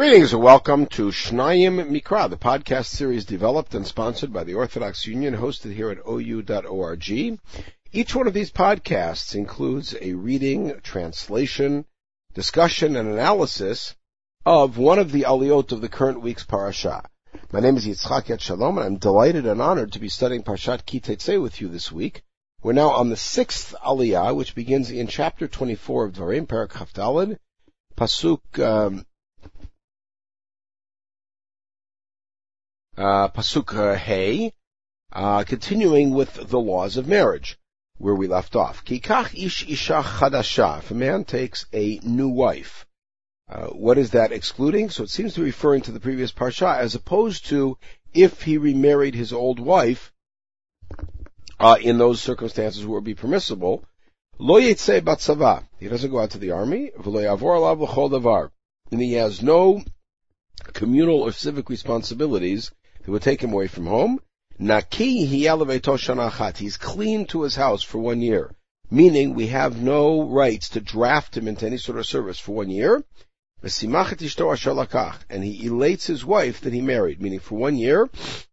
Greetings and welcome to Shnayim Mikra, the podcast series developed and sponsored by the Orthodox Union, hosted here at OU.org. Each one of these podcasts includes a reading, translation, discussion, and analysis of one of the aliyot of the current week's parasha. My name is Yitzchak Etshalom, and I'm delighted and honored to be studying Parshat Ki Teitzei with you this week. We're now on the sixth aliyah, which begins in chapter 24 of Dvarim, Parak Chaf Dalet, Pasuk um, uh, Pasuk Hey, uh, continuing with the laws of marriage, where we left off. Kikach ish isha chadasha. If a man takes a new wife, uh, what is that excluding? So it seems to be referring to the previous parsha, as opposed to if he remarried his old wife. Uh, in those circumstances it would be permissible, lo yitzei batzava. He doesn't go out to the army. V'lo yavor alav davar. And he has no communal or civic responsibilities that would take him away from home. Naki shanachat. He's clean to his house for one year. Meaning we have no rights to draft him into any sort of service for one year. And he elates his wife that he married, meaning for one year,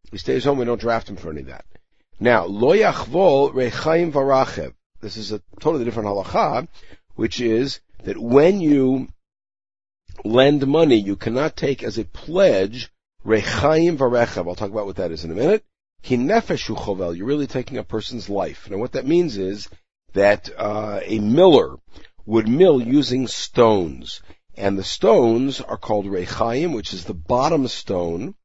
he stays home, we don't draft him for any of that. Now, lo yachvol rechaim varachev. This is a totally different halacha, which is that when you lend money, you cannot take as a pledge Rechaim varechav. I'll talk about what that is in a minute. Ki nefeshu chovel. You're really taking a person's life. Now what that means is that uh, a miller would mill using stones. And the stones are called rechaim, which is the bottom stone,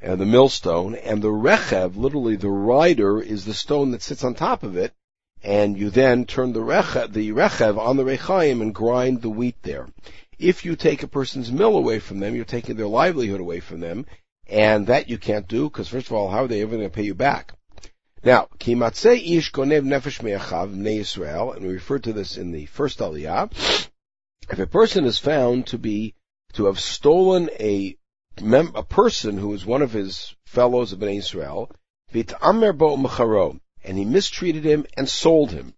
and the millstone, and the rechev, literally the rider, is the stone that sits on top of it, and you then turn the rechev, the rechev on the rechaim and grind the wheat there. If you take a person's mill away from them, you're taking their livelihood away from them, and that you can't do, because first of all, how are they ever going to pay you back? Now, kimatzei ish gonev nefesh me'achav Israel, and we referred to this in the first aliyah. If a person is found to be, to have stolen a, mem- a person who is one of his fellows of Bnei Israel, v'it'amer bo and he mistreated him and sold him,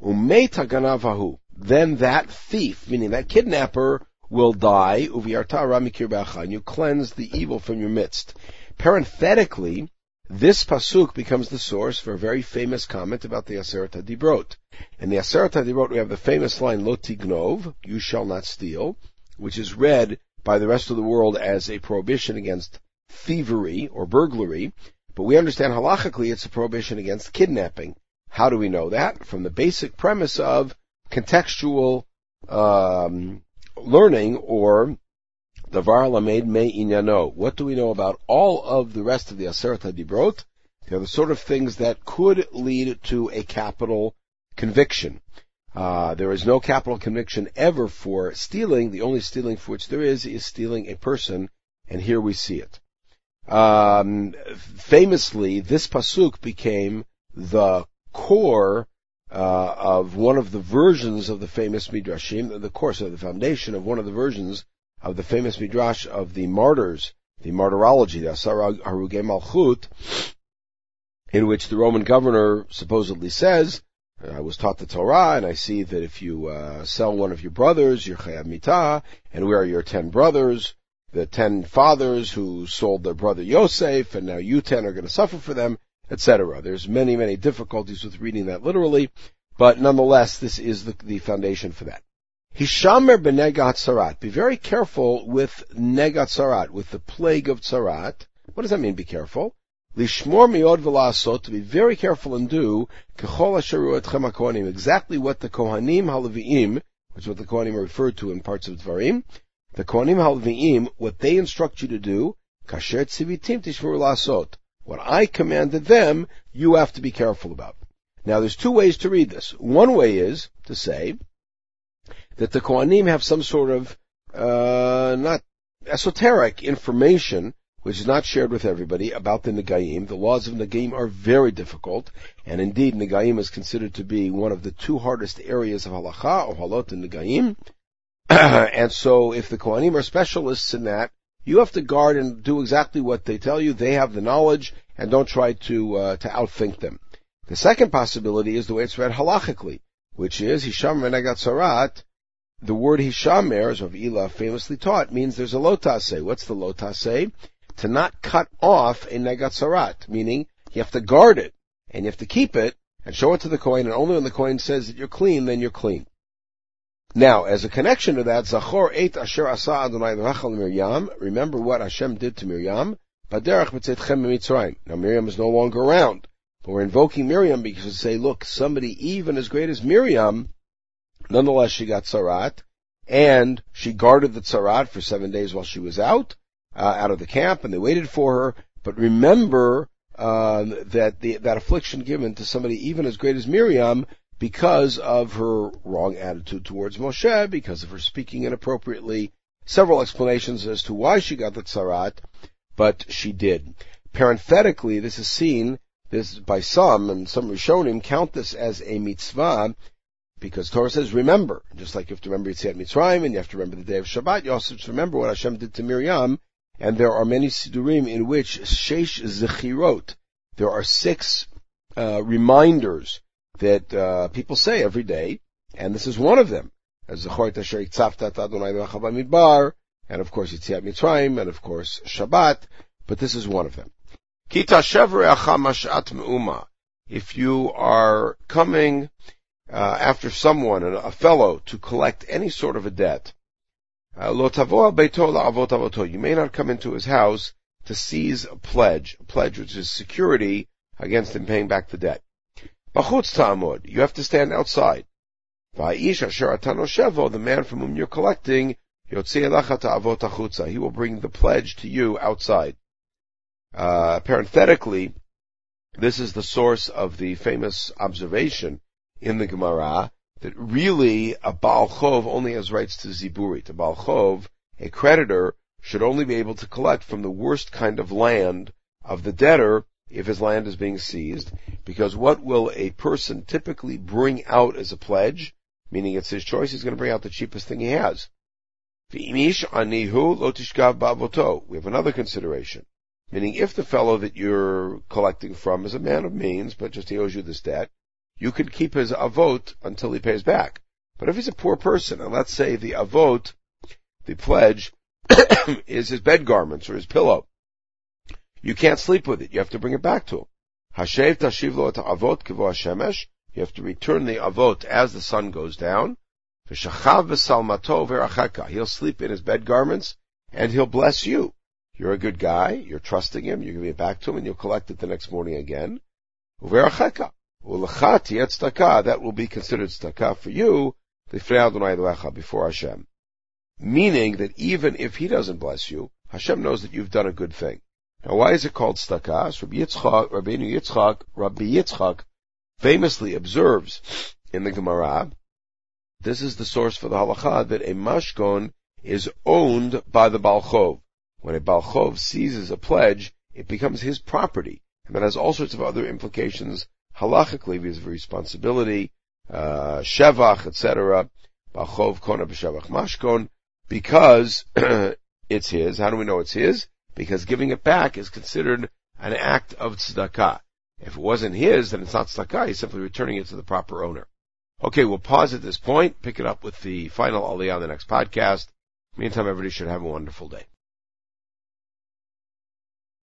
umeita ganavahu, then that thief, meaning that kidnapper, will die, and you cleanse the evil from your midst. Parenthetically, this pasuk becomes the source for a very famous comment about the Aseret Dibrot. In the Aseret Dibrot, we have the famous line, Lo tignov, you shall not steal, which is read by the rest of the world as a prohibition against thievery or burglary, but we understand halachically it's a prohibition against kidnapping. How do we know that? From the basic premise of contextual um, learning or the Davar Lamed Me Inyano. What do we know about all of the rest of the Aseret Dibrot? They're the sort of things that could lead to a capital conviction. Uh, there is no capital conviction ever for stealing. The only stealing for which there is is stealing a person, and here we see it. Um, famously, this pasuk became the core uh, of one of the versions of the famous midrashim, the course of the foundation of one of the versions of the famous midrash of the martyrs, the martyrology, the Asar Haruge Malchut, in which the Roman governor supposedly says, I was taught the Torah, and I see that if you uh, sell one of your brothers, you're chayav mitah, and we are your ten brothers, the ten fathers who sold their brother Yosef, and now you ten are going to suffer for them etc. There's many, many difficulties with reading that literally, but nonetheless, this is the, the foundation for that. Hishamer tzarat. Be very careful with negat tzarat, with the plague of tzarat. What does that mean? Be careful. Lishmor miod. To be very careful and do kechol asheru etchem kohanim. Exactly what the kohanim halaviim, which is what the kohanim are referred to in parts of Dvarim. The kohanim halaviim, what they instruct you to do, kasher tzivitim tishmor lasot what I commanded them, you have to be careful about. Now there's two ways to read this. One way is to say that the Kohanim have some sort of, uh, not esoteric information which is not shared with everybody about the Nagaim. The laws of Nagaim are very difficult, and indeed Nagaim is considered to be one of the two hardest areas of halacha, Ohalot and Nagaim. and so if the Kohanim are specialists in that, you have to guard and do exactly what they tell you. They have the knowledge, and don't try to uh, to outthink them. The second possibility is the way it's read halachically, which is Hishamer Negat Tzarat. the word Hishamer, as Rav Ila famously taught, means there's a lo ta'aseh. What's the lo ta'aseh? To not cut off a negatzarat, meaning you have to guard it, and you have to keep it, and show it to the kohen, and only when the kohen says that you're clean, then you're clean. Now, as a connection to that, Zachor ate Asher Asa Adonai Rachel Miriam. Remember what Hashem did to Miriam. Now Miriam is no longer around, but we're invoking Miriam because we say, look, somebody even as great as Miriam, nonetheless she got tzarat, and she guarded the tzarat for seven days while she was out, uh, out of the camp, and they waited for her. But remember um, that the, that affliction given to somebody even as great as Miriam because of her wrong attitude towards Moshe, because of her speaking inappropriately. Several explanations as to why she got the tzarat, but she did. Parenthetically, this is seen this by some, and some Rishonim count this as a mitzvah, because Torah says remember, just like you have to remember Yetziat Mitzrayim, and you have to remember the day of Shabbat, you also have to remember what Hashem did to Miriam, and there are many sidurim in which sheish zechirot, there are six uh, reminders that uh, people say every day, and this is one of them. As and of course Yitziat Mitzrayim, and of course Shabbat, but this is one of them. If you are coming uh, after someone, a fellow, to collect any sort of a debt, uh, you may not come into his house to seize a pledge, a pledge which is security against him paying back the debt. Bachutz ta'amod, you have to stand outside. Va'ish asher shevo, the man from whom you're collecting, he will bring the pledge to you outside. Uh, parenthetically, this is the source of the famous observation in the Gemara that really a Baal Chov only has rights to Ziburit. A Baal Chov, a creditor, should only be able to collect from the worst kind of land of the debtor if his land is being seized, because what will a person typically bring out as a pledge, meaning it's his choice, he's going to bring out the cheapest thing he has. We have another consideration, meaning if the fellow that you're collecting from is a man of means, but just he owes you this debt, you can keep his avot until he pays back. But if he's a poor person, and let's say the avot, the pledge, is his bed garments or his pillow, you can't sleep with it. You have to bring it back to him. Hashev tashiv lo avot kivo hashemesh. You have to return the avot as the sun goes down. V'shachav v'salmato v'rachaka. He'll sleep in his bed garments and he'll bless you. You're a good guy. You're trusting him. You're giving it back to him and you'll collect it the next morning again. V'rachaka. That will be considered tzedakah for you before Hashem. Meaning that even if he doesn't bless you, Hashem knows that you've done a good thing. Now, why is it called stakas? Rabbi Yitzchak, Rabbi Yitzchak, Rabbi Yitzchak famously observes in the Gemara, this is the source for the halacha that a mashkon is owned by the balchov. When a balchov seizes a pledge, it becomes his property, and that has all sorts of other implications halachically vis of responsibility, uh, shevach, etc. Balchov kona b'shevach mashkon, because it's his. How do we know it's his? Because giving it back is considered an act of tzedakah. If it wasn't his, then it's not tzedakah. He's simply returning it to the proper owner. Okay, we'll pause at this point, pick it up with the final aliyah on the next podcast. Meantime, everybody should have a wonderful day.